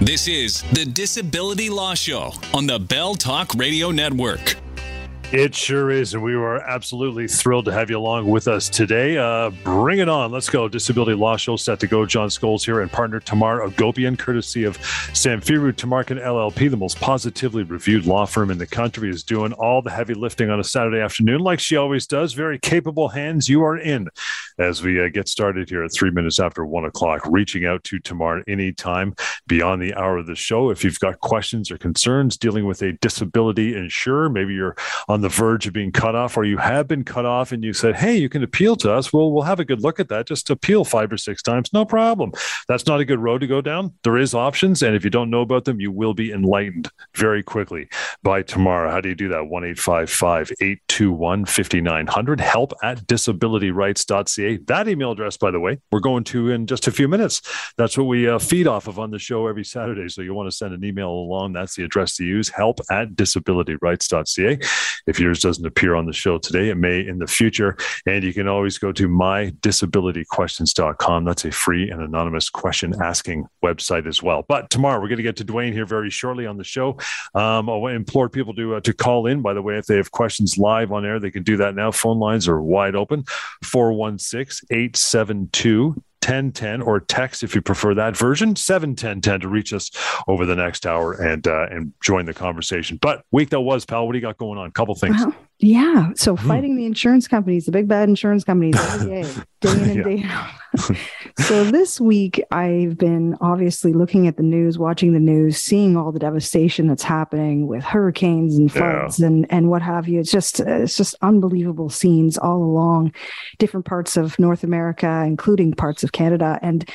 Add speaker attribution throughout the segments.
Speaker 1: This is the Disability Law Show on the Bell Talk Radio Network.
Speaker 2: It sure is. And we were absolutely thrilled to have you along with us today. Uh, bring it on. Let's go. Disability Law Show set to go. John Scholes here and partner Tamar Agopian, courtesy of Samfiru Tumarkin LLP, the most positively reviewed law firm in the country, is doing all the heavy lifting on a Saturday afternoon, like she always does. Very capable hands. You are in as we uh, get started here at three minutes after one o'clock. Reaching out to Tamar anytime beyond the hour of the show. If you've got questions or concerns dealing with a disability insurer, maybe you're on on the verge of being cut off or you have been cut off and you said, hey, you can appeal to us, well, we'll have a good look at that. Just appeal five or six times, no problem. That's not a good road to go down. There is options. And if you don't know about them, you will be enlightened very quickly by Tamar. How do you do that? 1 821 5900. Help at disabilityrights.ca. That email address, by the way, we're going to in just a few minutes. That's what we uh, feed off of on the show every Saturday. So you want to send an email along. That's the address to use. Help at disabilityrights.ca. If yours doesn't appear on the show today, it may in the future. And you can always go to mydisabilityquestions.com. That's a free and anonymous question asking website as well. But Tamar, we're going to get to Dwayne here very shortly on the show. Um, I implore people to, uh, to call in, by the way, if they have questions live on air, they can do that now. Phone lines are wide open 416 872 1010 or text if you prefer that version 71010 to reach us over the next hour and uh, and join the conversation. But week that was pal what do you got going on? Couple things
Speaker 3: yeah so hmm. fighting the insurance companies the big bad insurance companies every day day in and day out so this week I've been obviously looking at the news, watching the news, seeing all the devastation that's happening with hurricanes and floods yeah. and and what have you. It's just it's just unbelievable scenes all along different parts of North America, including parts of Canada. And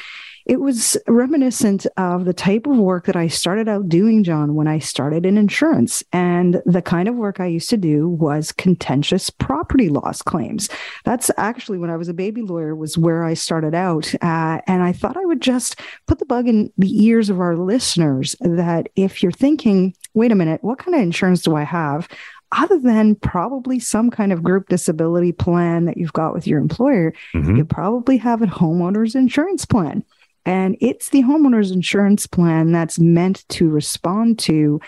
Speaker 3: it was reminiscent of the type of work that I started out doing, John, when I started in insurance. And the kind of work I used to do was contentious property loss claims. That's actually when I was a baby lawyer, was where I started out. Uh, and I thought I would just put the bug in the ears of our listeners that if you're thinking, wait a minute, what kind of insurance do I have? other than probably some kind of group disability plan that you've got with your employer, mm-hmm. you probably have a homeowner's insurance plan. And it's the homeowner's insurance plan that's meant to respond to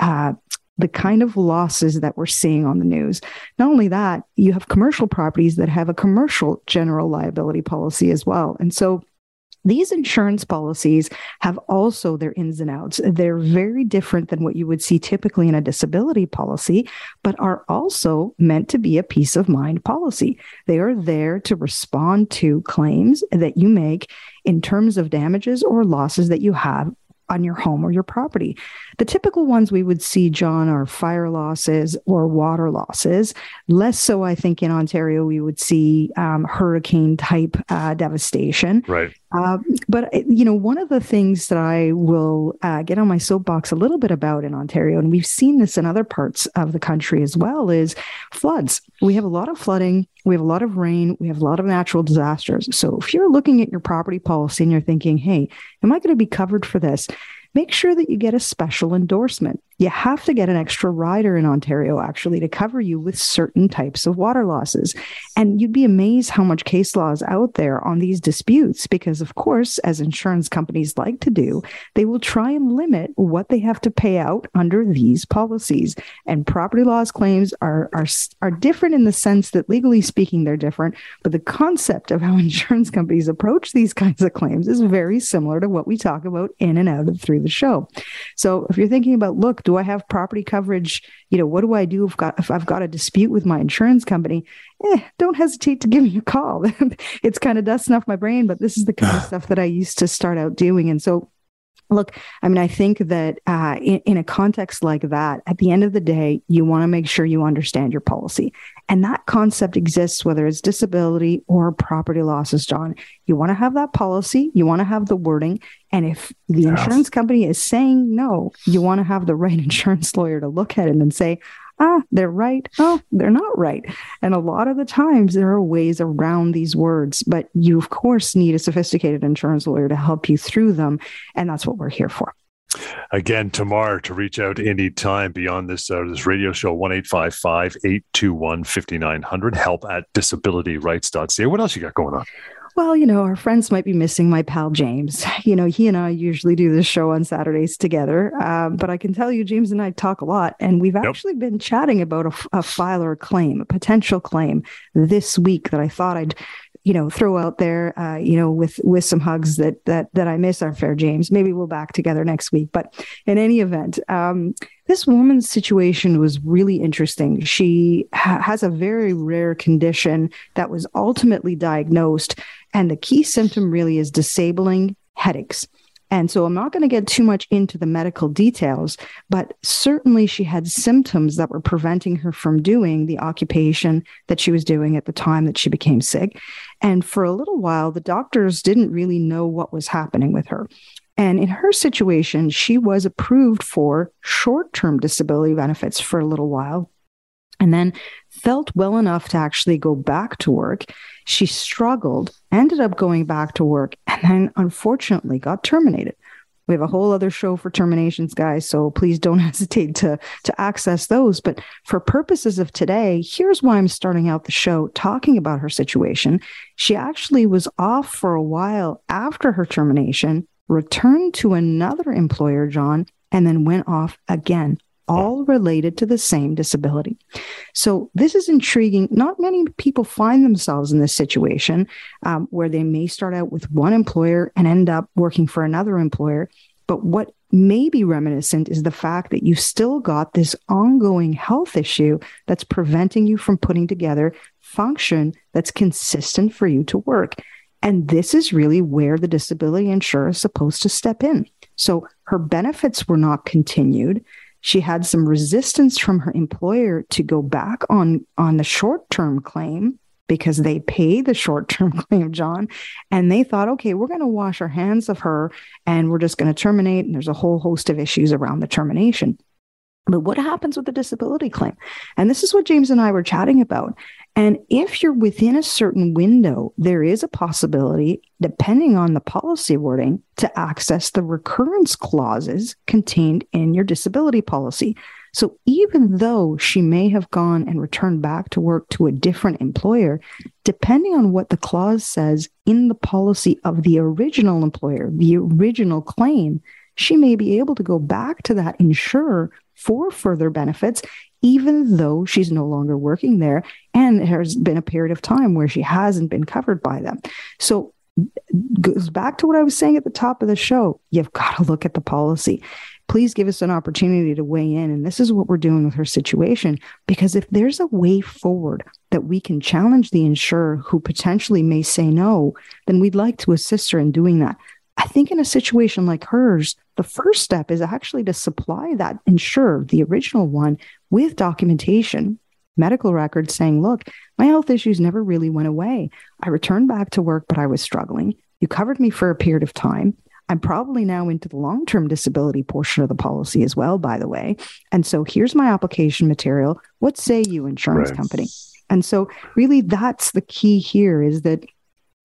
Speaker 3: uh, the kind of losses that we're seeing on the news. Not only that, you have commercial properties that have a commercial general liability policy as well. And so these insurance policies have also their ins and outs. They're very different than what you would see typically in a disability policy, but are also meant to be a peace of mind policy. They are there to respond to claims that you make in terms of damages or losses that you have on your home or your property. The typical ones we would see, John, are fire losses or water losses. Less so, I think, in Ontario, we would see um, hurricane type uh, devastation.
Speaker 2: Right.
Speaker 3: Uh, but, you know, one of the things that I will uh, get on my soapbox a little bit about in Ontario, and we've seen this in other parts of the country as well, is floods. We have a lot of flooding, we have a lot of rain, we have a lot of natural disasters. So if you're looking at your property policy and you're thinking, hey, am I going to be covered for this? Make sure that you get a special endorsement you have to get an extra rider in Ontario actually to cover you with certain types of water losses. And you'd be amazed how much case law is out there on these disputes because, of course, as insurance companies like to do, they will try and limit what they have to pay out under these policies. And property loss claims are, are, are different in the sense that, legally speaking, they're different. But the concept of how insurance companies approach these kinds of claims is very similar to what we talk about in and out of through the show. So if you're thinking about, look, do I have property coverage? You know, what do I do if, got, if I've got a dispute with my insurance company? Eh, don't hesitate to give me a call. it's kind of dusting off my brain, but this is the kind of stuff that I used to start out doing. And so Look, I mean, I think that uh, in, in, a context like that, at the end of the day, you want to make sure you understand your policy. And that concept exists whether it's disability or property losses, John. You want to have that policy, you want to have the wording. And if the insurance company is saying no, you want to have the right insurance lawyer to look at it and say, ah, they're right. Oh, they're not right. And a lot of the times there are ways around these words, but you, of course, need a sophisticated insurance lawyer to help you through them. And that's what we're here for.
Speaker 2: Again, Tamar to reach out anytime beyond this uh, this radio show, 1 821 5900, help at disabilityrights.ca. What else you got going on?
Speaker 3: Well, you know, our friends might be missing my pal James. You know, he and I usually do this show on Saturdays together. Um, but I can tell you, James and I talk a lot, and we've yep. actually been chatting about a, a file or a claim, a potential claim this week that I thought I'd you know throw out there uh, you know with with some hugs that that that i miss our fair james. Maybe we'll back together next week. But in any event um, this woman's situation was really interesting. She ha- has a very rare condition that was ultimately diagnosed and the key symptom really is disabling headaches and so I'm not going to get too much into the medical details, but certainly she had symptoms that were preventing her from doing the occupation that she was doing at the time that she became sick. And for a little while, the doctors didn't really know what was happening with her. And in her situation, she was approved for short term disability benefits for a little while and then felt well enough to actually go back to work. She struggled, ended up going back to work, and then unfortunately got terminated. We have a whole other show for terminations, guys. So please don't hesitate to, to access those. But for purposes of today, here's why I'm starting out the show talking about her situation. She actually was off for a while after her termination, returned to another employer, John, and then went off again all related to the same disability. So, this is intriguing. Not many people find themselves in this situation um, where they may start out with one employer and end up working for another employer. But what may be reminiscent is the fact that you still got this ongoing health issue that's preventing you from putting together function that's consistent for you to work. And this is really where the disability insurer is supposed to step in. So her benefits were not continued she had some resistance from her employer to go back on on the short-term claim because they pay the short-term claim john. And they thought okay we're going to wash our hands of her and we're just going to terminate. And there's a whole host of issues around the termination. But what happens with the disability claim? And this is what james and i were chatting about and if you're within a certain window, there is a possibility, depending on the policy wording, to access the recurrence clauses contained in your disability policy. So even though she may have gone and returned back to work to a different employer, depending on what the clause says in the policy of the original employer, the original claim, she may be able to go back to that insurer for further benefits even though she's no longer working there and there's been a period of time where she hasn't been covered by them. So goes back to what I was saying at the top of the show. You've got to look at the policy. Please give us an opportunity to weigh in. And this is what we're doing with her situation. Because if there's a way forward that we can challenge the insurer who potentially may say no, then we'd like to assist her in doing that. I think in a situation like hers, the first step is actually to supply that insurer, the original one, with documentation, medical records saying, look, my health issues never really went away. I returned back to work, but I was struggling. You covered me for a period of time. I'm probably now into the long term disability portion of the policy as well, by the way. And so here's my application material. What say you, insurance right. company? And so, really, that's the key here is that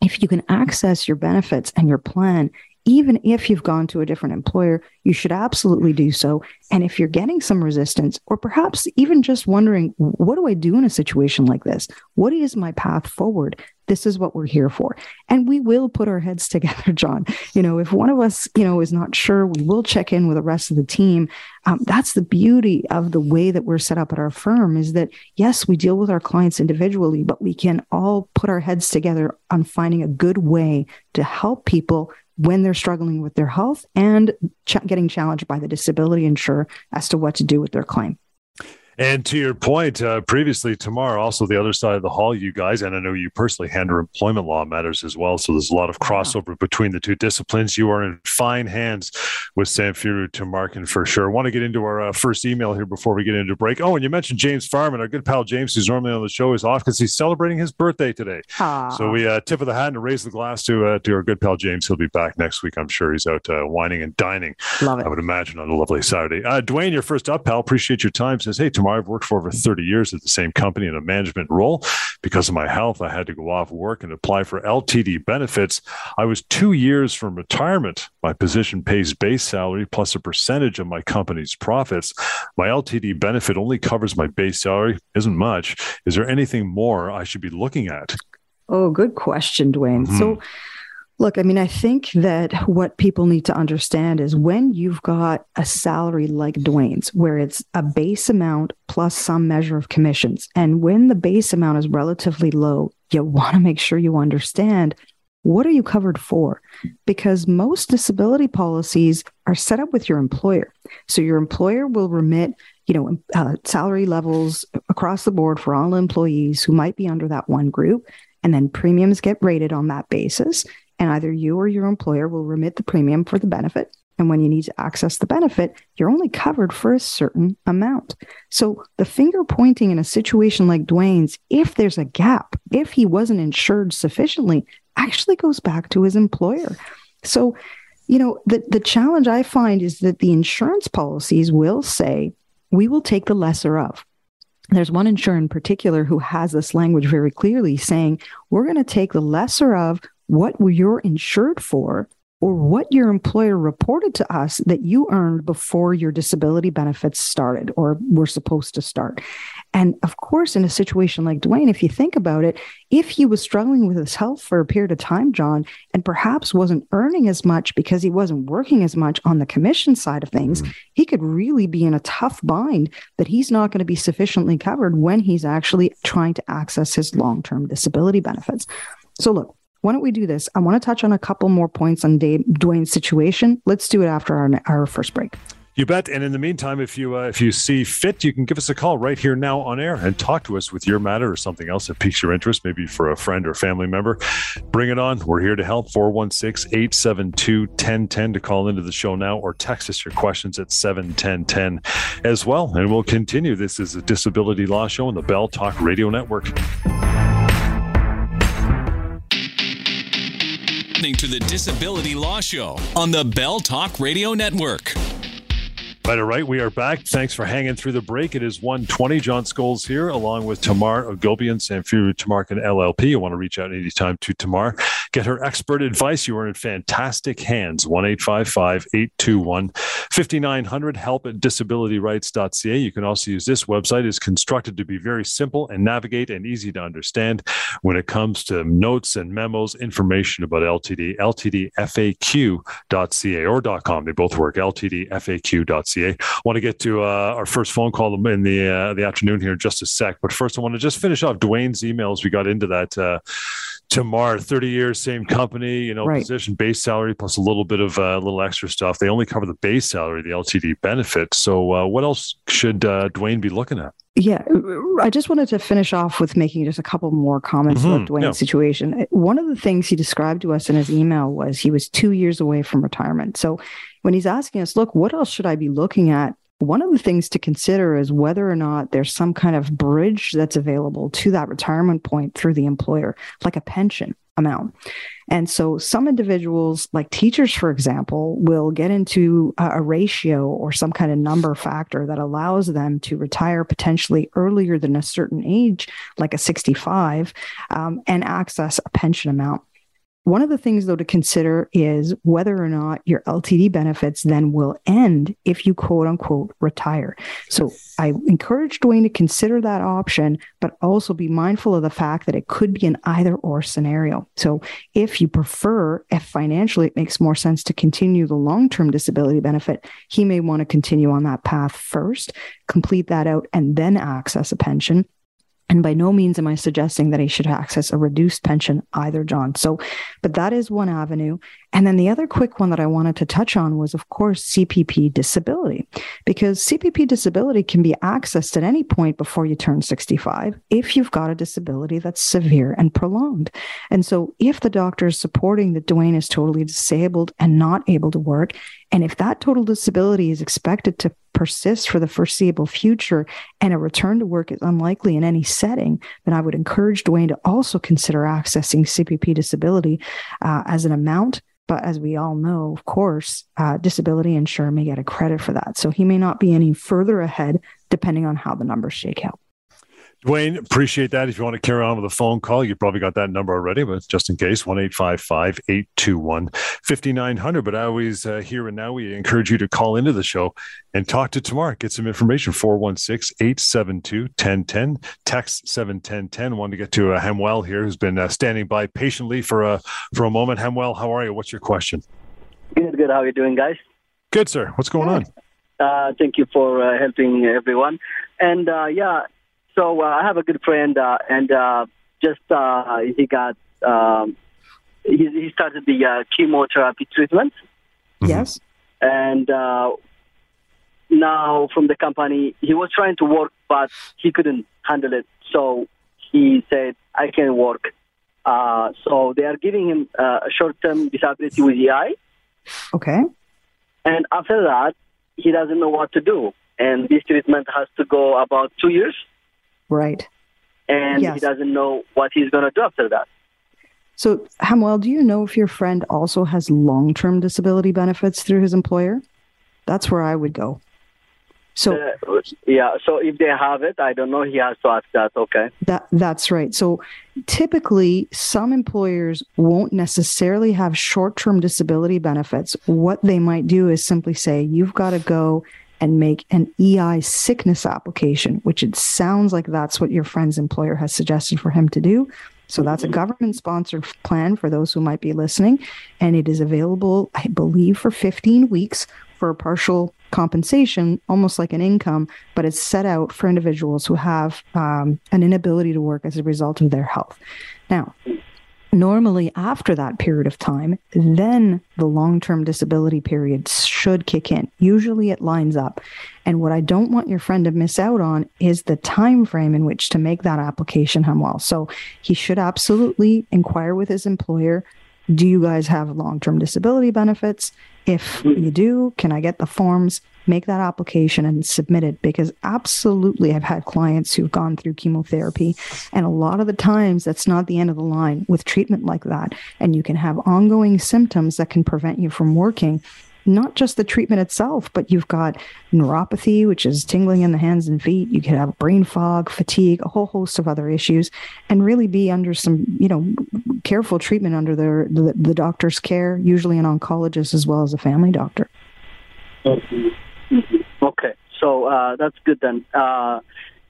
Speaker 3: if you can access your benefits and your plan, even if you've gone to a different employer, you should absolutely do so. And if you're getting some resistance, or perhaps even just wondering, what do I do in a situation like this? What is my path forward? This is what we're here for. And we will put our heads together, John. You know, if one of us, you know, is not sure, we will check in with the rest of the team. Um, that's the beauty of the way that we're set up at our firm is that, yes, we deal with our clients individually, but we can all put our heads together on finding a good way to help people when they're struggling with their health and ch- getting challenged by the disability insurer as to what to do with their claim.
Speaker 2: And to your point, uh, previously, Tamar, also the other side of the hall, you guys, and I know you personally handle employment law matters as well. So there's a lot of crossover between the two disciplines. You are in fine hands with Samfiru Tumarkin for sure. I want to get into our uh, first email here before we get into break. Oh, and you mentioned James Farman, our good pal James, who's normally on the show, is off because he's celebrating his birthday today. Aww. So we uh, tip of the hat and raise the glass to uh, to our good pal James. He'll be back next week. I'm sure he's out uh, whining and dining.
Speaker 3: Love it.
Speaker 2: I would imagine on a lovely Saturday. Uh, Dwayne, you're first up, pal. Appreciate your time. Says, hey, I've worked for over 30 years at the same company in a management role. Because of my health, I had to go off work and apply for LTD benefits. I was two years from retirement. My position pays base salary plus a percentage of my company's profits. My LTD benefit only covers my base salary, isn't much. Is there anything more I should be looking at?
Speaker 3: Oh, good question, Dwayne. Mm-hmm. So, Look, I mean, I think that what people need to understand is when you've got a salary like Dwayne's, where it's a base amount plus some measure of commissions, and when the base amount is relatively low, you want to make sure you understand what are you covered for? Because most disability policies are set up with your employer. So your employer will remit, you know, uh, salary levels across the board for all employees who might be under that one group. And then premiums get rated on that basis and either you or your employer will remit the premium for the benefit. And when you need to access the benefit, you're only covered for a certain amount. So the finger pointing in a situation like Dwayne's, if there's a gap, if he wasn't insured sufficiently, actually goes back to his employer. So, you know, the, the challenge I find is that the insurance policies will say, we will take the lesser of. There's one insurer in particular who has this language very clearly saying, we're going to take the lesser of what were you're insured for or what your employer reported to us that you earned before your disability benefits started or were supposed to start. And of course, in a situation like Dwayne, if you think about it, if he was struggling with his health for a period of time, John, and perhaps wasn't earning as much because he wasn't working as much on the commission side of things, mm-hmm. he could really be in a tough bind that he's not going to be sufficiently covered when he's actually trying to access his long term disability benefits. So, look, why don't we do this? I want to touch on a couple more points on Dave, Dwayne's situation. Let's do it after our, our first break.
Speaker 2: You bet. And in the meantime, if you uh, if you see fit, you can give us a call right here now on air and talk to us with your matter or something else that piques your interest, maybe for a friend or family member. Bring it on. We're here to help. 416 872 1010 to call into the show now or text us your questions at 71010 as well. And we'll continue. This is a Disability Law Show on the Bell Talk Radio Network.
Speaker 1: Listening to the Disability Law Show on the Bell Talk Radio Network.
Speaker 2: Right, all right. We are back. Thanks for hanging through the break. It is 120. John Scholes here, along with Tamar Agopian, Samfiru Tumarkin LLP. You want to reach out anytime to Tamar. Get her expert advice. You are in fantastic hands. 1 821 5900. Help at disabilityrights.ca. You can also use this website. is constructed to be very simple and navigate and easy to understand when it comes to notes and memos, information about LTD, ltdfaq.ca or .com. They both work, ltdfaq.ca. Want to get to uh, our first phone call in the uh, the afternoon here in just a sec. But first, I want to just finish off Dwayne's emails. We got into that. Uh, Tamar, 30 years, same company, you know, right. position, base salary, plus a little bit of a uh, little extra stuff. They only cover the base salary, the LTD benefit. So, uh, what else should uh, Dwayne be looking at?
Speaker 3: Yeah, I just wanted to finish off with making just a couple more comments mm-hmm. about Dwayne's yeah. situation. One of the things he described to us in his email was he was two years away from retirement. So when he's asking us, look, what else should I be looking at? One of the things to consider is whether or not there's some kind of bridge that's available to that retirement point through the employer, like a pension amount. And so some individuals, like teachers, for example, will get into a, ratio or some kind of number factor that allows them to retire potentially earlier than a certain age, like a 65, um, and access a pension amount. One of the things, though, to consider is whether or not your LTD benefits then will end if you quote unquote retire. So I encourage Dwayne to consider that option, but also be mindful of the fact that it could be an either or scenario. So if you prefer, if financially it makes more sense to continue the long term disability benefit, he may want to continue on that path first, complete that out, and then access a pension. And by no means am I suggesting that he should access a reduced pension either, John. So, but that is one avenue. And then the other quick one that I wanted to touch on was, of course, CPP disability, because CPP disability can be accessed at any point before you turn 65 if you've got a disability that's severe and prolonged. And so, if the doctor is supporting that Dwayne is totally disabled and not able to work, and if that total disability is expected to persist for the foreseeable future and a return to work is unlikely in any setting, then I would encourage Dwayne to also consider accessing CPP disability uh, as an amount but as we all know, of course, uh, disability insurer may get a credit for that. So he may not be any further ahead depending on how the numbers shake out.
Speaker 2: Dwayne, appreciate that. If you want to carry on with a phone call, you probably got that number already, but just in case, 1 821 5900. But I always, uh, here and now, we encourage you to call into the show and talk to Tamar. Get some information 416 872 1010. Text 71010. Want to get to uh, Hamwell here, who's been uh, standing by patiently for a, for a moment. Hamwell, how are you? What's your question?
Speaker 4: Good, good. How are you doing, guys?
Speaker 2: Good, sir. What's going on?
Speaker 4: Uh, thank you for uh, helping everyone. And uh, yeah, so uh, I have a good friend, uh, and uh, just uh, he got um, he, he started the uh, chemotherapy treatment,
Speaker 3: Yes.
Speaker 4: and uh, now from the company he was trying to work, but he couldn't handle it. So he said, "I can work." Uh, so they are giving him uh, a short-term disability with EI.
Speaker 3: Okay.
Speaker 4: And after that, he doesn't know what to do. And this treatment has to go about two years,
Speaker 3: Right.
Speaker 4: and
Speaker 3: Yes.
Speaker 4: he doesn't know what he's going to do after that.
Speaker 3: So, Hamwell, do you know if your friend also has long term disability benefits through his employer? That's where I would go. So,
Speaker 4: Uh, yeah, so if they have it, I don't know. He has to ask that. Okay.
Speaker 3: That that's right. So typically some employers won't necessarily have short-term disability benefits. What they might do is simply say you've got to go and make an EI sickness application, which it sounds like that's what your friend's employer has suggested for him to do. So that's a government sponsored plan for those who might be listening and it is available I believe for 15 weeks for a partial compensation, almost like an income, but it's set out for individuals who have um, an inability to work as a result of their health. Now, normally after that period of time, then the long term disability period should kick in. Usually it lines up. And what I don't want your friend to miss out on is the time frame in which to make that application Hamwell. So he should absolutely inquire with his employer do you guys have long-term disability benefits if you do can i get the forms make that application and submit it because absolutely i've had clients who've gone through chemotherapy and a lot of the times that's not the end of the line with treatment like that and you can have ongoing symptoms that can prevent you from working not just the treatment itself, but you've got neuropathy, which is tingling in the hands and feet. You could have brain fog, fatigue, a whole host of other issues, and really be under some, you know, careful treatment under the, the, the doctor's care, usually an oncologist as well as a family doctor.
Speaker 4: Okay. So uh, that's good then. Uh,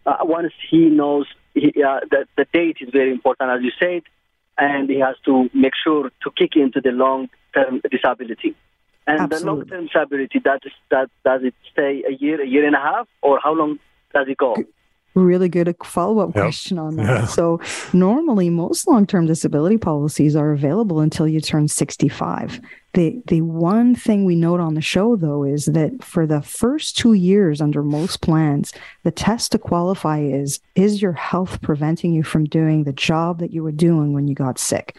Speaker 4: uh, once he knows he, uh, that the date is very important, as you said, and he has to make sure to kick into the long-term disability. And
Speaker 3: Absolutely.
Speaker 4: the long-term disability, that is, that does it stay a year, a year and a half, or how long does it go?
Speaker 3: Really good follow up
Speaker 2: Yep.
Speaker 3: question on that.
Speaker 2: Yeah.
Speaker 3: So, normally, most long term disability policies are available until you turn 65. The, the one thing we note on the show, though, is that for the first two years under most plans, the test to qualify is is your health preventing you from doing the job that you were doing when you got sick?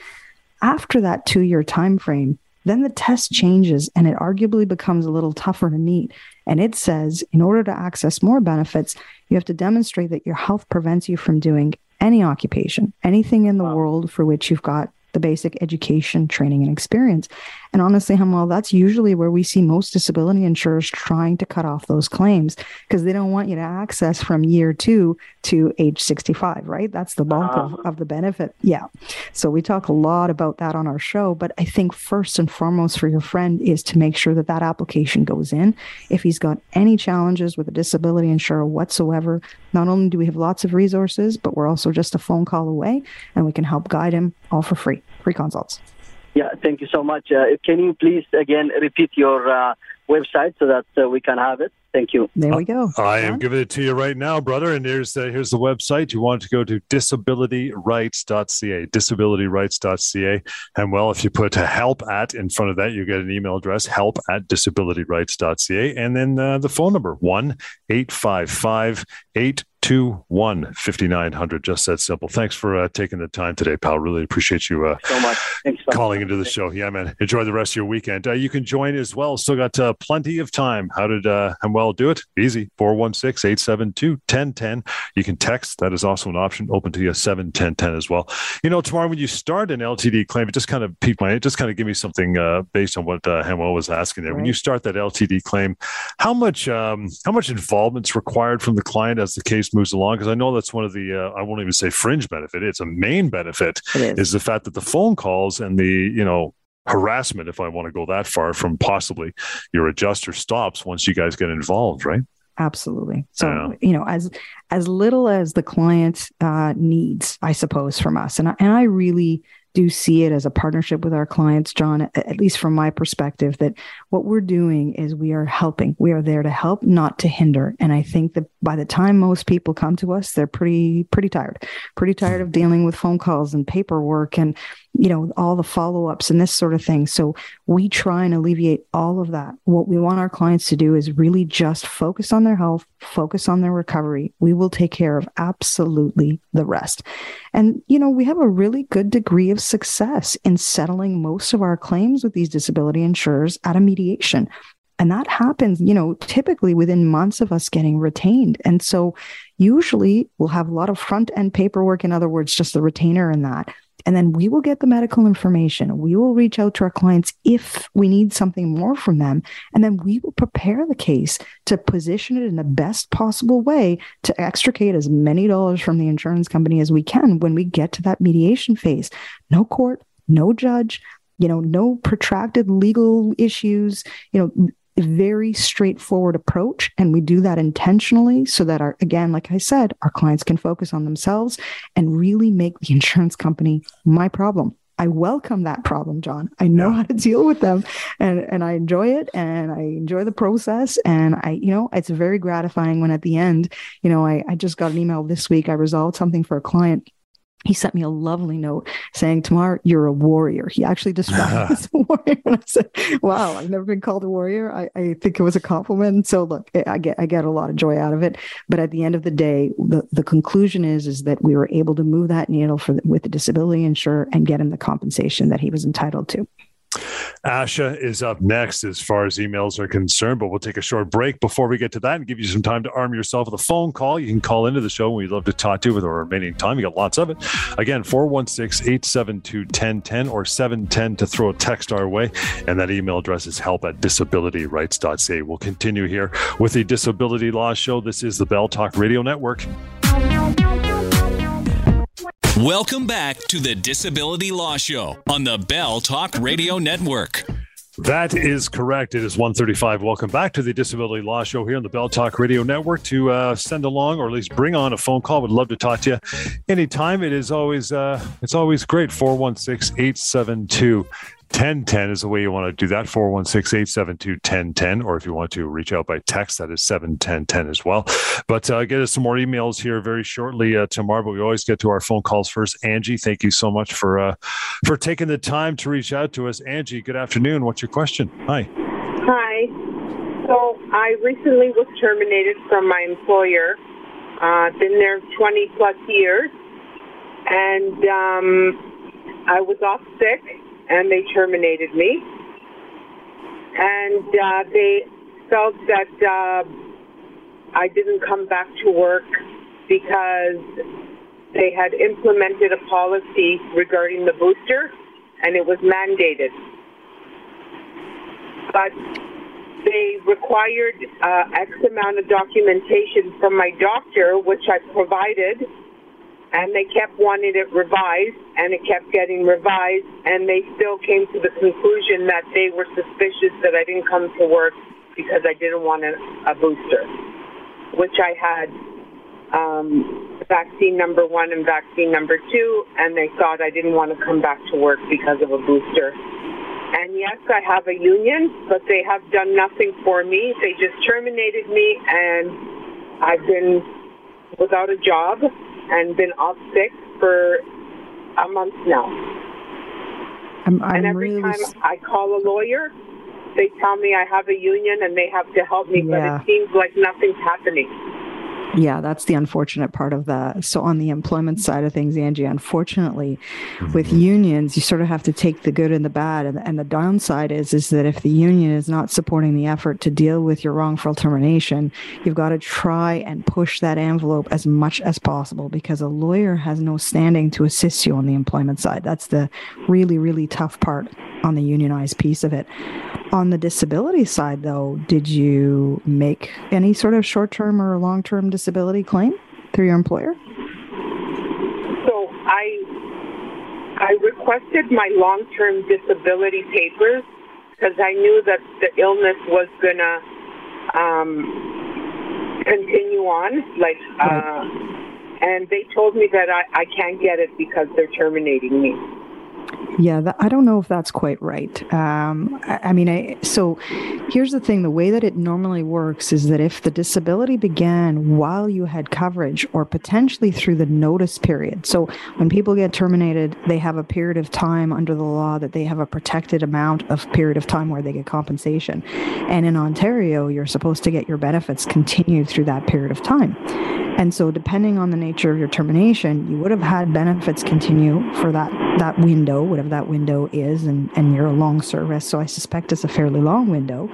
Speaker 3: After that two year time frame, then the test changes and it arguably becomes a little tougher to meet. And it says, in order to access more benefits, you have to demonstrate that your health prevents you from doing any occupation, anything in the world for which you've got the basic education, training, and experience. And honestly, Hamal, that's usually where we see most disability insurers trying to cut off those claims because they don't want you to access from year two to age 65, right? That's the bulk of, uh-huh. of the benefit. Yeah. So we talk a lot about that on our show. But I think first and foremost for your friend is to make sure that that application goes in. If he's got any challenges with a disability insurer whatsoever, not only do we have lots of resources, but we're also just a phone call away and we can help guide him all for free, free consults.
Speaker 4: Yeah, thank you so much. Uh, can you please again repeat your uh, website so that uh, we can have it? Thank you.
Speaker 3: There we go.
Speaker 2: I am giving it to you right now, brother. And here's the, here's the website. You want to go to disabilityrights.ca, disabilityrights.ca. And well, if you put help at in front of that, you get an email address, help at disabilityrights.ca. And then uh, the phone number, 1 855 821 5900. Just that simple. Thanks for uh, taking the time today, pal. Really appreciate you uh,
Speaker 4: So much. Thanks
Speaker 2: calling into the show. Yeah, man. Enjoy the rest of your weekend. Uh, you can join as well. Still got uh, plenty of time. How did uh, Hamwell do it? Easy. 416 872 1010. You can text. That is also an option. Open to you 71010 as well. You know, Tamar when you start an LTD claim, it just kind of piqued my, it just kind of give me something uh, based on what uh, Hamwell was asking there. When you start that LTD claim, how much, um, how much involvement's required from the client as the case moves? Moves along because I know that's one of the uh, I won't even say fringe benefit. It's a main benefit
Speaker 3: It is.
Speaker 2: is the fact that the phone calls and the you know harassment, if I want to go that far, from possibly your adjuster stops once you guys get involved, right?
Speaker 3: Absolutely. So,
Speaker 2: Yeah.
Speaker 3: you know, as as little as the client uh, needs, I suppose, from us, and I, and I really do see it as a partnership with our clients, John. At least from my perspective, that what we're doing is we are helping. We are there to help, not to hinder. And I think that by the time most people come to us, they're pretty pretty tired, pretty tired of dealing with phone calls and paperwork and you know all the follow ups and this sort of thing. So we try and alleviate all of that. What we want our clients to do is really just focus on their health, focus on their recovery. We will take care of absolutely the rest. And, you know, we have a really good degree of success in settling most of our claims with these disability insurers at a mediation. And that happens, you know, typically within months of us getting retained. And so usually we'll have a lot of front end paperwork, in other words, just the retainer and that. And then we will get the medical information. We will reach out to our clients if we need something more from them. And then we will prepare the case to position it in the best possible way to extricate as many dollars from the insurance company as we can when we get to that mediation phase. No court, no judge, you know, no protracted legal issues, you know, very straightforward approach and we do that intentionally so that our again like i said our clients can focus on themselves and really make the insurance company my problem. I welcome that problem john. I know
Speaker 2: Yeah.
Speaker 3: how to deal with them and and i enjoy it and i enjoy the process and i you know it's very gratifying when at the end you know i, I just got an email this week. I resolved something for a client he sent me a lovely note saying, Tamar, you're a warrior. He actually described me as a warrior. And I said, Wow, I've never been called a warrior. I, I think it was a compliment. So look, I get I get a lot of joy out of it. But at the end of the day, the, the conclusion is is that we were able to move that needle for the, with the disability insurer and get him the compensation that he was entitled to.
Speaker 2: Asha is up next as far as emails are concerned, but we'll take a short break before we get to that and give you some time to arm yourself with a phone call. You can call into the show. We'd love to talk to you with our remaining time. You got lots of it. Again, 416 872 1010 or 710 to throw a text our way. And that email address is help at disabilityrights.ca. We'll continue here with the Disability Law Show. This is the Bell Talk Radio Network.
Speaker 1: Welcome back to the Disability Law Show on the Bell Talk Radio Network.
Speaker 2: That is correct. It is 135. Welcome back to the Disability Law Show here on the Bell Talk Radio Network. To uh, send along or at least bring on a phone call, would love to talk to you anytime. It is always uh, it's always great. 416-872 1010 is the way you want to do that. 416-872-1010 or if you want to reach out by text that is 71010 as well. But uh, get us some more emails here very shortly uh, Tamar but we always get to our phone calls first. Angie thank you so much for uh, for taking the time to reach out to us. Angie good afternoon. What's your question? Hi.
Speaker 5: Hi. So I recently was terminated from my employer. Uh, been there 20 plus years, and um, I was off sick, and they terminated me. And uh, they felt that uh, I didn't come back to work because they had implemented a policy regarding the booster, and it was mandated but they required uh, X amount of documentation from my doctor, which I provided, and they kept wanting it revised, and it kept getting revised, and they still came to the conclusion that they were suspicious that I didn't come to work because I didn't want a, a booster, which I had um, vaccine number one and vaccine number two, and they thought I didn't want to come back to work because of a booster. And yes, I have a union, but they have done nothing for me. They just terminated me, and I've been without a job and been off sick for a month now.
Speaker 3: I'm, I'm
Speaker 5: and every
Speaker 3: really
Speaker 5: time I call a lawyer, they tell me I have a union and they have to help me,
Speaker 3: Yeah.
Speaker 5: but it seems like nothing's happening.
Speaker 3: Yeah, that's the unfortunate part of that. So, on the employment side of things, Angie, unfortunately, mm-hmm. with unions, you sort of have to take the good and the bad. And, and the downside is, is that if the union is not supporting the effort to deal with your wrongful termination, you've got to try and push that envelope as much as possible because a lawyer has no standing to assist you on the employment side. That's the really, really tough part on the unionized piece of it. On the disability side, though, did you make any sort of short term or long term disability claim through your employer?
Speaker 5: So I I requested my long-term disability papers because I knew that the illness was gonna um, continue on, like, uh, and they told me that I, I can't get it because they're terminating me.
Speaker 3: Yeah, that, I don't know if that's quite right. Um, I, I, mean, I, so here's the thing the way that it normally works is that if the disability began while you had coverage or potentially through the notice period. So when people get terminated, they have a period of time under the law that they have a protected amount of period of time where they get compensation. And in Ontario, you're supposed to get your benefits continued through that period of time. And so, depending on the nature of your termination, you would have had benefits continue for that that window, whatever that window is, and, and you're a long service. So, I suspect it's a fairly long window.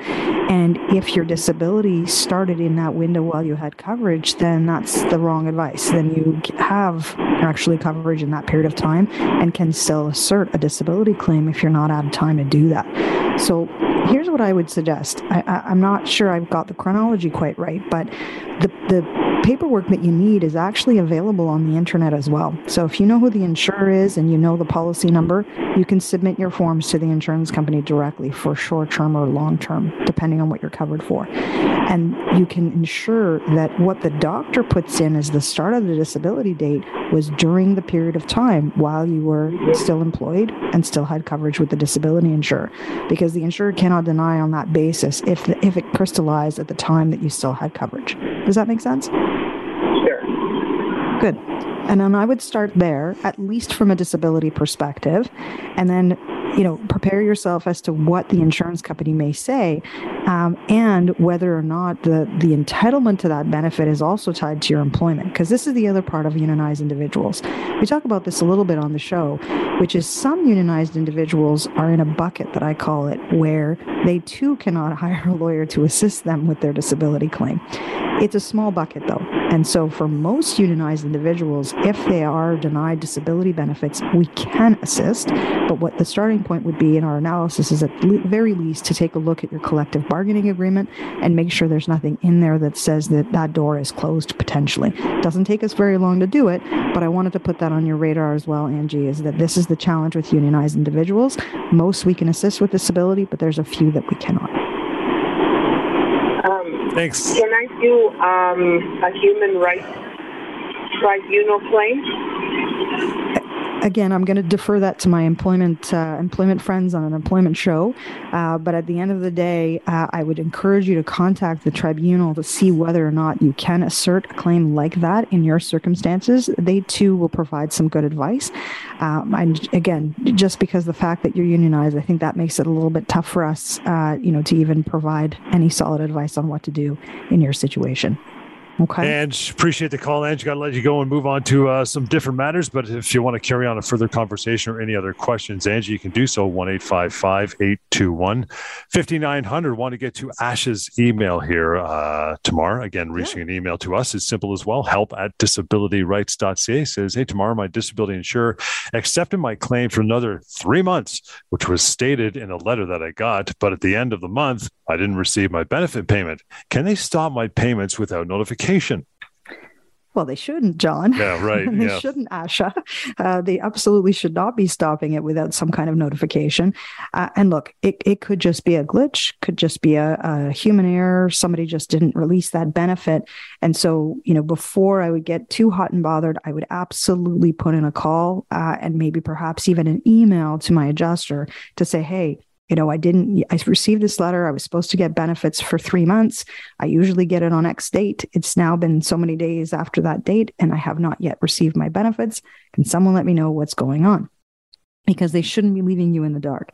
Speaker 3: And if your disability started in that window while you had coverage, then that's the wrong advice. Then you have actually coverage in that period of time and can still assert a disability claim if you're not out of time to do that. So, here's what I would suggest. I, am not sure I've got the chronology quite right, but the, the paperwork that you need is actually available on the internet as well. So if you know who the insurer is and you know the policy number, you can submit your forms to the insurance company directly for short term or long term, depending on what you're covered for. And you can ensure that what the doctor puts in as the start of the disability date was during the period of time while you were still employed and still had coverage with the disability insurer, because the insurer cannot deny on that basis if the, if it crystallized at the time that you still had coverage. Does that make sense?
Speaker 5: Sure.
Speaker 3: Good. And then I would start there, at least from a disability perspective, and then you know, prepare yourself as to what the insurance company may say, um, and whether or not the the entitlement to that benefit is also tied to your employment. Because this is the other part of unionized individuals. We talk about this a little bit on the show, which is some unionized individuals are in a bucket that I call it, where they too cannot hire a lawyer to assist them with their disability claim. It's a small bucket though. And so for most unionized individuals, if they are denied disability benefits, we can assist. But what the starting point would be in our analysis is at the very least to take a look at your collective bargaining agreement and make sure there's nothing in there that says that that door is closed potentially. It doesn't take us very long to do it, but I wanted to put that on your radar as well, Angie, is that this is the challenge with unionized individuals. Most we can assist with disability, but there's a few that we cannot.
Speaker 2: Thanks.
Speaker 5: Can I do um, a human rights tribunal claim?
Speaker 3: Again, I'm going to defer that to my employment uh, employment friends on an employment show. Uh, but at the end of the day, uh, I would encourage you to contact the tribunal to see whether or not you can assert a claim like that in your circumstances. They too will provide some good advice. Um, and again, just because the fact that you're unionized, I think that makes it a little bit tough for us, uh, you know, to even provide any solid advice on what to do in your situation. Okay.
Speaker 2: And appreciate the call, Ange. Got to let you go and move on to uh, some different matters. But if you want to carry on a further conversation or any other questions, Angie, you can do so 1 821 5900. Want to get to Ash's email here uh, Tamar. Again, reaching yeah. an email to us is simple as well help at disabilityrights.ca says, Hey, Tamar my disability insurer accepted my claim for another three months, which was stated in a letter that I got. But at the end of the month, I didn't receive my benefit payment. Can they stop my payments without notification?
Speaker 3: Well, they shouldn't, John.
Speaker 2: Yeah, right.
Speaker 3: they
Speaker 2: yeah.
Speaker 3: shouldn't, Asha. Uh, they absolutely should not be stopping it without some kind of notification. Uh, and look, it, it could just be a glitch, could just be a, a, human error. Somebody just didn't release that benefit. And so, you know, before I would get too hot and bothered, I would absolutely put in a call uh, and maybe perhaps even an email to my adjuster to say, hey, you know, I didn't, I received this letter. I was supposed to get benefits for three months. I usually get it on X date. It's now been so many days after that date, and I have not yet received my benefits. Can someone let me know what's going on? Because they shouldn't be leaving you in the dark.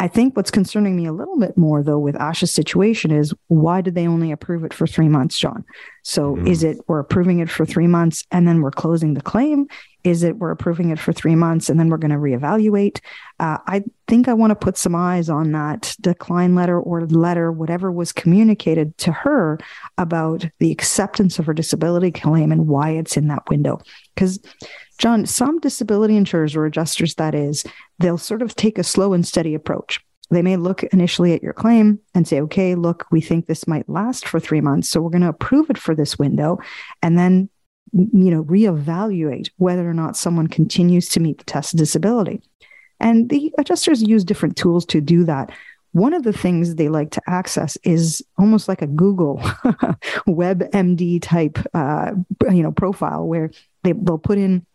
Speaker 3: I think what's concerning me a little bit more, though, with Asha's situation is why did they only approve it for three months, John? So mm. is it we're approving it for three months and then we're closing the claim? Is it we're approving it for three months and then we're going to reevaluate? Uh, I think I want to put some eyes on that decline letter or letter, whatever was communicated to her about the acceptance of her disability claim and why it's in that window. Because John, some disability insurers or adjusters, that is, they'll sort of take a slow and steady approach. They may look initially at your claim and say, okay, look, we think this might last for three months. So we're going to approve it for this window. And then you know, reevaluate whether or not someone continues to meet the test of disability. And the adjusters use different tools to do that. One of the things they like to access is almost like a Google WebMD type, uh, you know, profile where they, they'll put in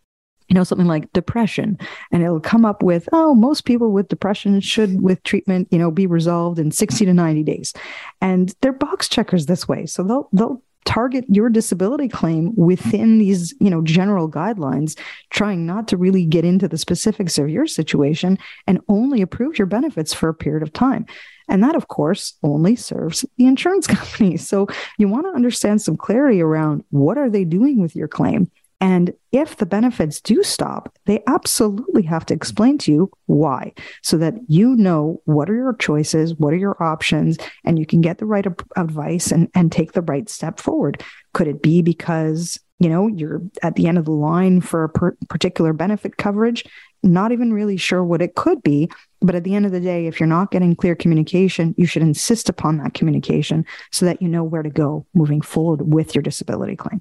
Speaker 3: you know something like depression and it'll come up with oh most people with depression should with treatment you know be resolved in 60 to 90 days. And they're box checkers this way. So they'll they'll target your disability claim within these you know general guidelines trying not to really get into the specifics of your situation and only approve your benefits for a period of time. And that of course only serves the insurance company. So you want to understand some clarity around what are they doing with your claim and if the benefits do stop, they absolutely have to explain to you why, so that you know what are your choices, what are your options, and you can get the right advice and, and take the right step forward. Could it be because you know you're at the end of the line for a per- particular benefit coverage not even really sure what it could be but at the end of the day if you're not getting clear communication you should insist upon that communication so that you know where to go moving forward with your disability claim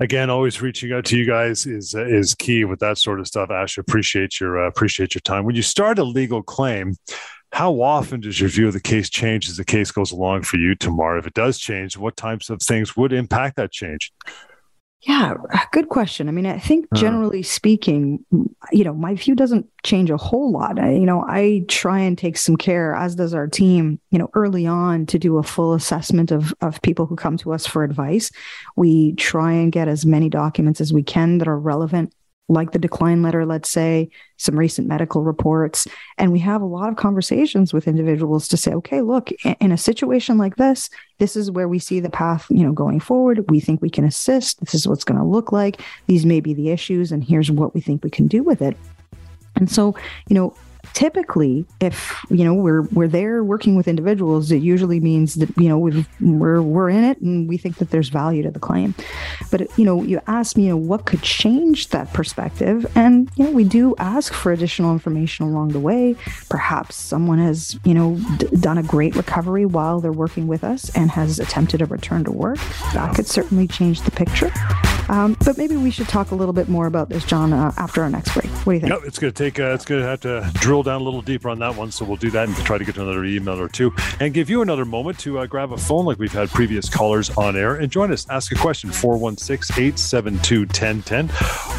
Speaker 2: again, always reaching out to you guys is is key with that sort of stuff. Ash, appreciate your uh, appreciate your time. When you start a legal claim, how often does your view of the case change as the case goes along for you, Tamar? If it does change, what types of things would impact that change?
Speaker 3: Yeah, good question. I mean, I think uh-huh. generally uh, speaking, you know, my view doesn't change a whole lot. I, you know, I try and take some care, as does our team, you know, early on to do a full assessment of, of people who come to us for advice. We try and get as many documents as we can that are relevant like the decline letter, let's say, some recent medical reports. And we have a lot of conversations with individuals to say, okay, look, in a situation like this, this is where we see the path, you know, going forward. We think we can assist. This is what's going to look like. These may be the issues, and here's what we think we can do with it. And so, you know, typically if you know we're we're there working with individuals it usually means that you know we we're we're in it and we think that there's value to the claim. But you know you ask me you know what could change that perspective? And you know we do ask for additional information along the way. Perhaps someone has you know d- done a great recovery while they're working with us and has attempted a return to work. That could certainly change the picture. Um, but maybe we should talk a little bit more about this john uh, after our next break. What do you think?
Speaker 2: Yep it's going to take uh, it's going to have to drill down a little deeper on that one. So we'll do that and try to get to another email or two and give you another moment to uh, grab a phone like we've had previous callers on air and join us. Ask a question 416 872 1010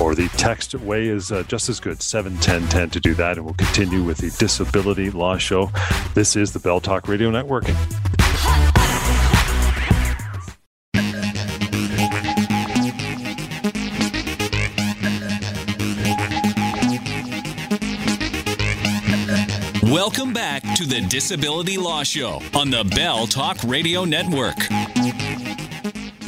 Speaker 2: or the text way is uh, just as good 71010 to do that. And we'll continue with the Disability Law Show. This is the Bell Talk Radio Network.
Speaker 1: Welcome back to the Disability Law Show on the Bell Talk Radio Network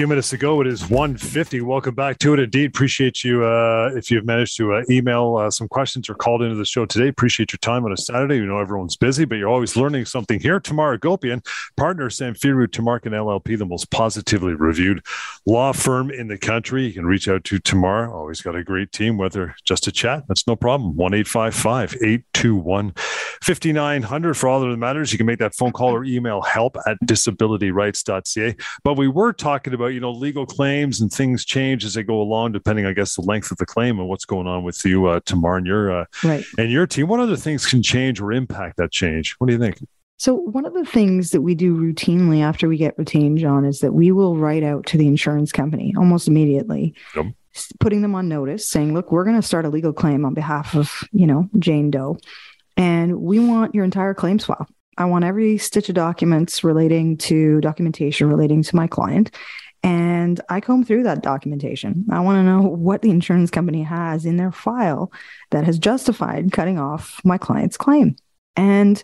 Speaker 2: few minutes ago. It is 150. Welcome back to it. Indeed, appreciate you uh, if you've managed to uh, email uh, some questions or called into the show today. Appreciate your time on a Saturday. You know everyone's busy, but you're always learning something here. Tamar Agopian, partner Sam Samfiru Tumarkin LLP, the most positively reviewed law firm in the country. You can reach out to Tamar. Always got a great team, whether just a chat, that's no problem. 1 821 5900 for all that matters. You can make that phone call or email help at disabilityrights.ca. But we were talking about you know legal claims and things change as they go along, depending, I guess, the length of the claim and what's going on with you, uh, Tamar, and your uh, right. and your team. What other things can change or impact that change? What do you think?
Speaker 3: So, one of the things that we do routinely after we get retained, John, is that we will write out to the insurance company almost immediately, yep. putting them on notice, saying, "Look, we're going to start a legal claim on behalf of you know Jane Doe, and we want your entire claims file. I want every stitch of documents relating to documentation relating to my client, and I comb through that documentation. I want to know what the insurance company has in their file that has justified cutting off my client's claim. And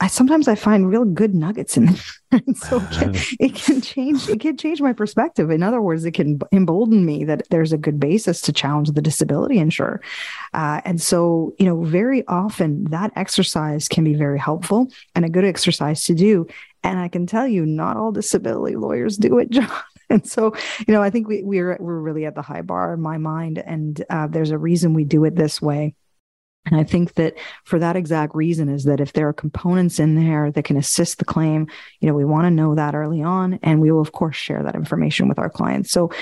Speaker 3: I sometimes I find real good nuggets in there. so it can, it can, change it can change my perspective. In other words, it can embolden me that there's a good basis to challenge the disability insurer. Uh, and so, you know, very often that exercise can be very helpful and a good exercise to do. And I can tell you, not all disability lawyers do it, John. and so you know i think we, we're we're really at the high bar in my mind and uh, there's a reason we do it this way And I think that for that exact reason is that if there are components in there that can assist the claim, you know, we want to know that early on and we will of course share that information with our clients. So,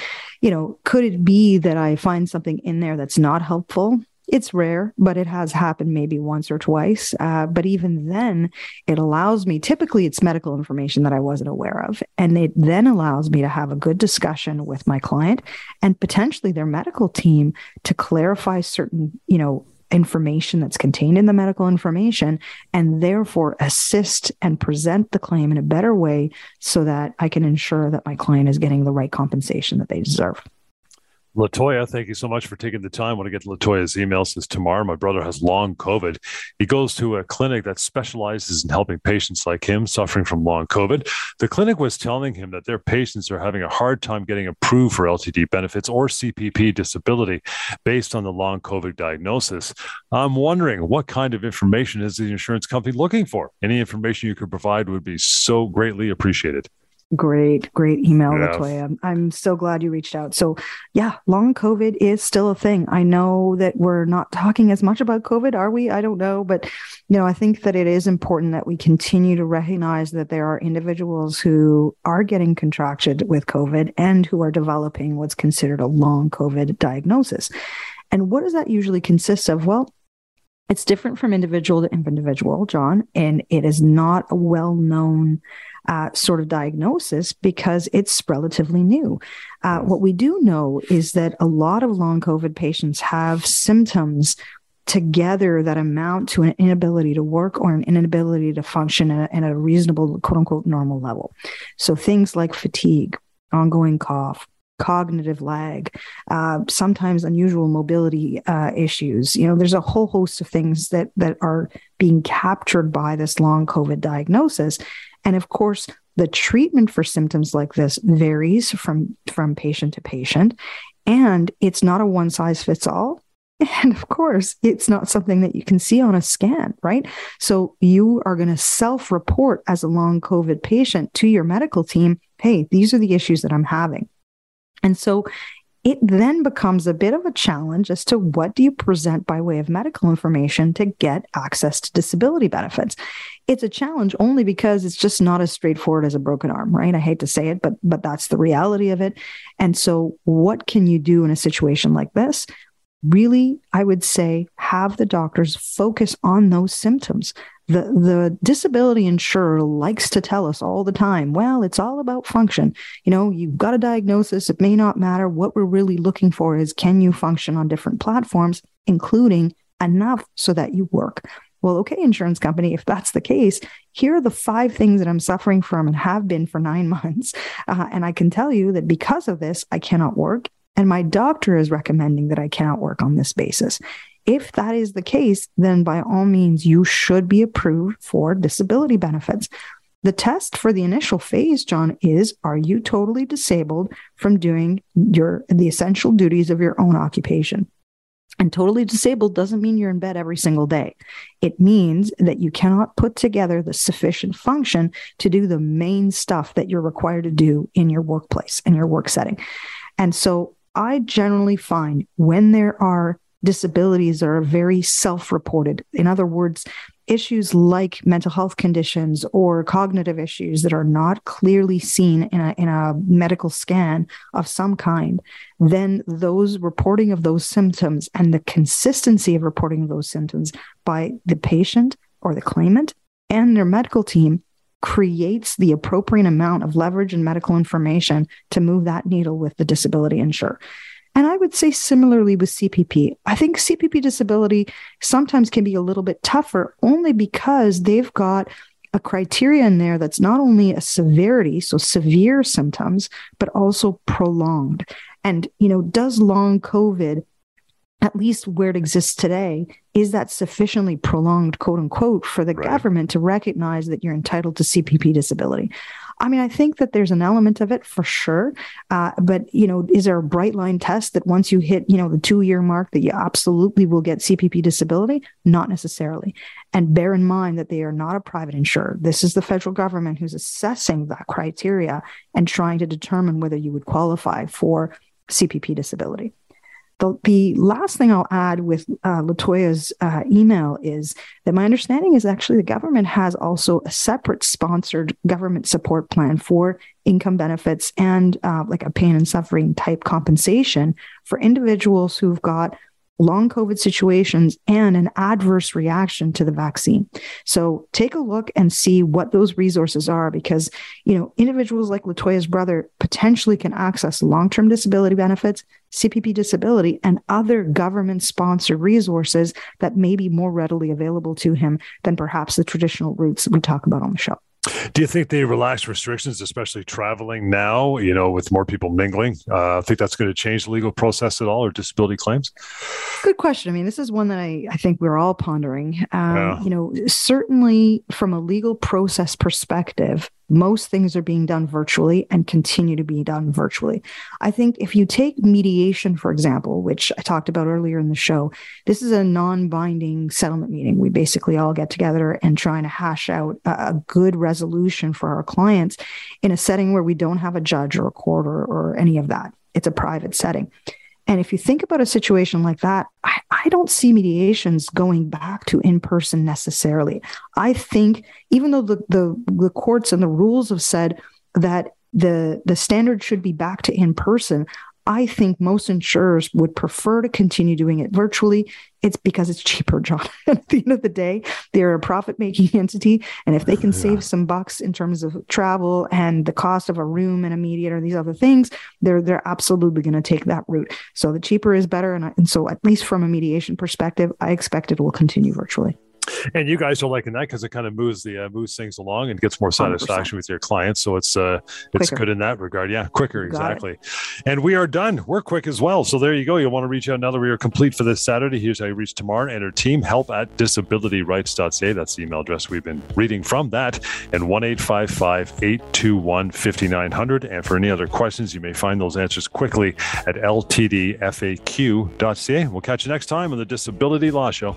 Speaker 3: you know, could it be that I find something in there that's not helpful? It's rare, but it has happened maybe once or twice. Uh, but even then, it allows me, typically, it's medical information that I wasn't aware of. And it then allows me to have a good discussion with my client and potentially their medical team to clarify certain, you know, information that's contained in the medical information and therefore assist and present the claim in a better way so that I can ensure that my client is getting the right compensation that they deserve.
Speaker 2: Latoya, thank you so much for taking the time. I want to get Latoya's email. Says Tamar, my brother has long COVID. He goes to a clinic that specializes in helping patients like him suffering from long COVID. The clinic was telling him that their patients are having a hard time getting approved for LTD benefits or CPP disability based on the long COVID diagnosis. I'm wondering what kind of information is the insurance company looking for? Any information you could provide would be so greatly appreciated.
Speaker 3: Great, great email, yeah. Latoya. I'm so glad you reached out. So, yeah, long COVID is still a thing. I know that we're not talking as much about COVID, are we? I don't know. But, you know, I think that it is important that we continue to recognize that there are individuals who are getting contracted with COVID and who are developing what's considered a long COVID diagnosis. And what does that usually consist of? Well, it's different from individual to individual, John, and it is not a well known uh, sort of diagnosis because it's relatively new. Uh, what we do know is that a lot of long COVID patients have symptoms together that amount to an inability to work or an inability to function at a, at a reasonable, quote unquote, normal level. So things like fatigue, ongoing cough, cognitive lag, uh, sometimes unusual mobility uh, issues. You know, there's a whole host of things that that are being captured by this long COVID diagnosis, and of course, the treatment for symptoms like this varies from, from patient to patient. And it's not a one size fits all. And of course, it's not something that you can see on a scan, right? So you are going to self report as a long COVID patient to your medical team hey, these are the issues that I'm having. And so it then becomes a bit of a challenge as to what do you present by way of medical information to get access to disability benefits. It's a challenge only because it's just not as straightforward as a broken arm, right? I hate to say it, but but that's the reality of it. And so what can you do in a situation like this? Really, I would say have the doctors focus on those symptoms. The the disability insurer likes to tell us all the time well it's all about function. You know you've got a diagnosis. It may not matter. What we're really looking for is can you function on different platforms including enough so that you work? Well okay insurance company if that's the case here are the five things that i'm suffering from and have been for nine months. Uh, and i can tell you that because of this i cannot work and my doctor is recommending that I cannot work on this basis. If that is the case, then by all means, you should be approved for disability benefits. The test for the initial phase, John, is are you totally disabled from doing your the essential duties of your own occupation? And totally disabled doesn't mean you're in bed every single day. It means that you cannot put together the sufficient function to do the main stuff that you're required to do in your workplace and your work setting. And so I generally find when there are disabilities that are very self reported. In other words, issues like mental health conditions or cognitive issues that are not clearly seen in a, in a medical scan of some kind, then those reporting of those symptoms and the consistency of reporting of those symptoms by the patient or the claimant and their medical team creates the appropriate amount of leverage and medical information to move that needle with the disability insurer. And I would say similarly with CPP. I think CPP disability sometimes can be a little bit tougher only because they've got a criteria in there that's not only a severity, so severe symptoms, but also prolonged. And, you know, does long COVID, at least where it exists today, is that sufficiently prolonged, quote unquote, for the right. government to recognize that you're entitled to CPP disability? I mean, I think that there's an element of it for sure. Uh, but, you know, is there a bright line test that once you hit, you know, the two year mark that you absolutely will get CPP disability? Not necessarily. And bear in mind that they are not a private insurer. This is the federal government who's assessing that criteria and trying to determine whether you would qualify for CPP disability. The, the last thing I'll add with uh, Latoya's uh, email is that my understanding is actually the government has also a separate sponsored government support plan for income benefits and uh, like a pain and suffering type compensation for individuals who've got long COVID situations and an adverse reaction to the vaccine. So take a look and see what those resources are because, you know, individuals like Latoya's brother potentially can access long-term disability benefits, CPP disability, and other government sponsored resources that may be more readily available to him than perhaps the traditional routes we talk about on the show.
Speaker 2: Do you think they relaxed restrictions, especially traveling now, you know, with more people mingling, uh, I think that's going to change the legal process at all or disability claims?
Speaker 3: Good question. I mean, this is one that I, I think we're all pondering. Um, yeah. You know, certainly from a legal process perspective, most things are being done virtually and continue to be done virtually. I think if you take mediation, for example, which I talked about earlier in the show, this is a non binding settlement meeting. We basically all get together and try to hash out a, good resolution for our clients in a setting where we don't have a judge or a court or, or any of that. It's a private setting. And if you think about a situation like that, I, I don't see mediations going back to in person necessarily. I think even though the, the, the courts and the rules have said that the the standard should be back to in person, I think most insurers would prefer to continue doing it virtually. It's because it's cheaper, John. At the end of the day, they're a profit making entity. And if they can yeah. save some bucks in terms of travel and the cost of a room and a mediator and these other things, they're they're absolutely going to take that route. So the cheaper is better. And, and so at least from a mediation perspective, I expect it will continue virtually.
Speaker 2: And you guys are liking that because it kind of moves the uh, moves things along and gets more satisfaction 100%. with your clients. So it's uh it's quicker. good in that regard. Yeah, quicker exactly. And we are done. We're quick as well. So there you go. You'll want to reach out now that we are complete for this Saturday. Here's how you reach Tamar and her team. Help at disabilityrights.ca. That's the email address we've been reading from that. And one eight five five eight two one fifty nine hundred. And for any other questions, you may find those answers quickly at ltdfaq.ca. We'll catch you next time on the Disability Law Show.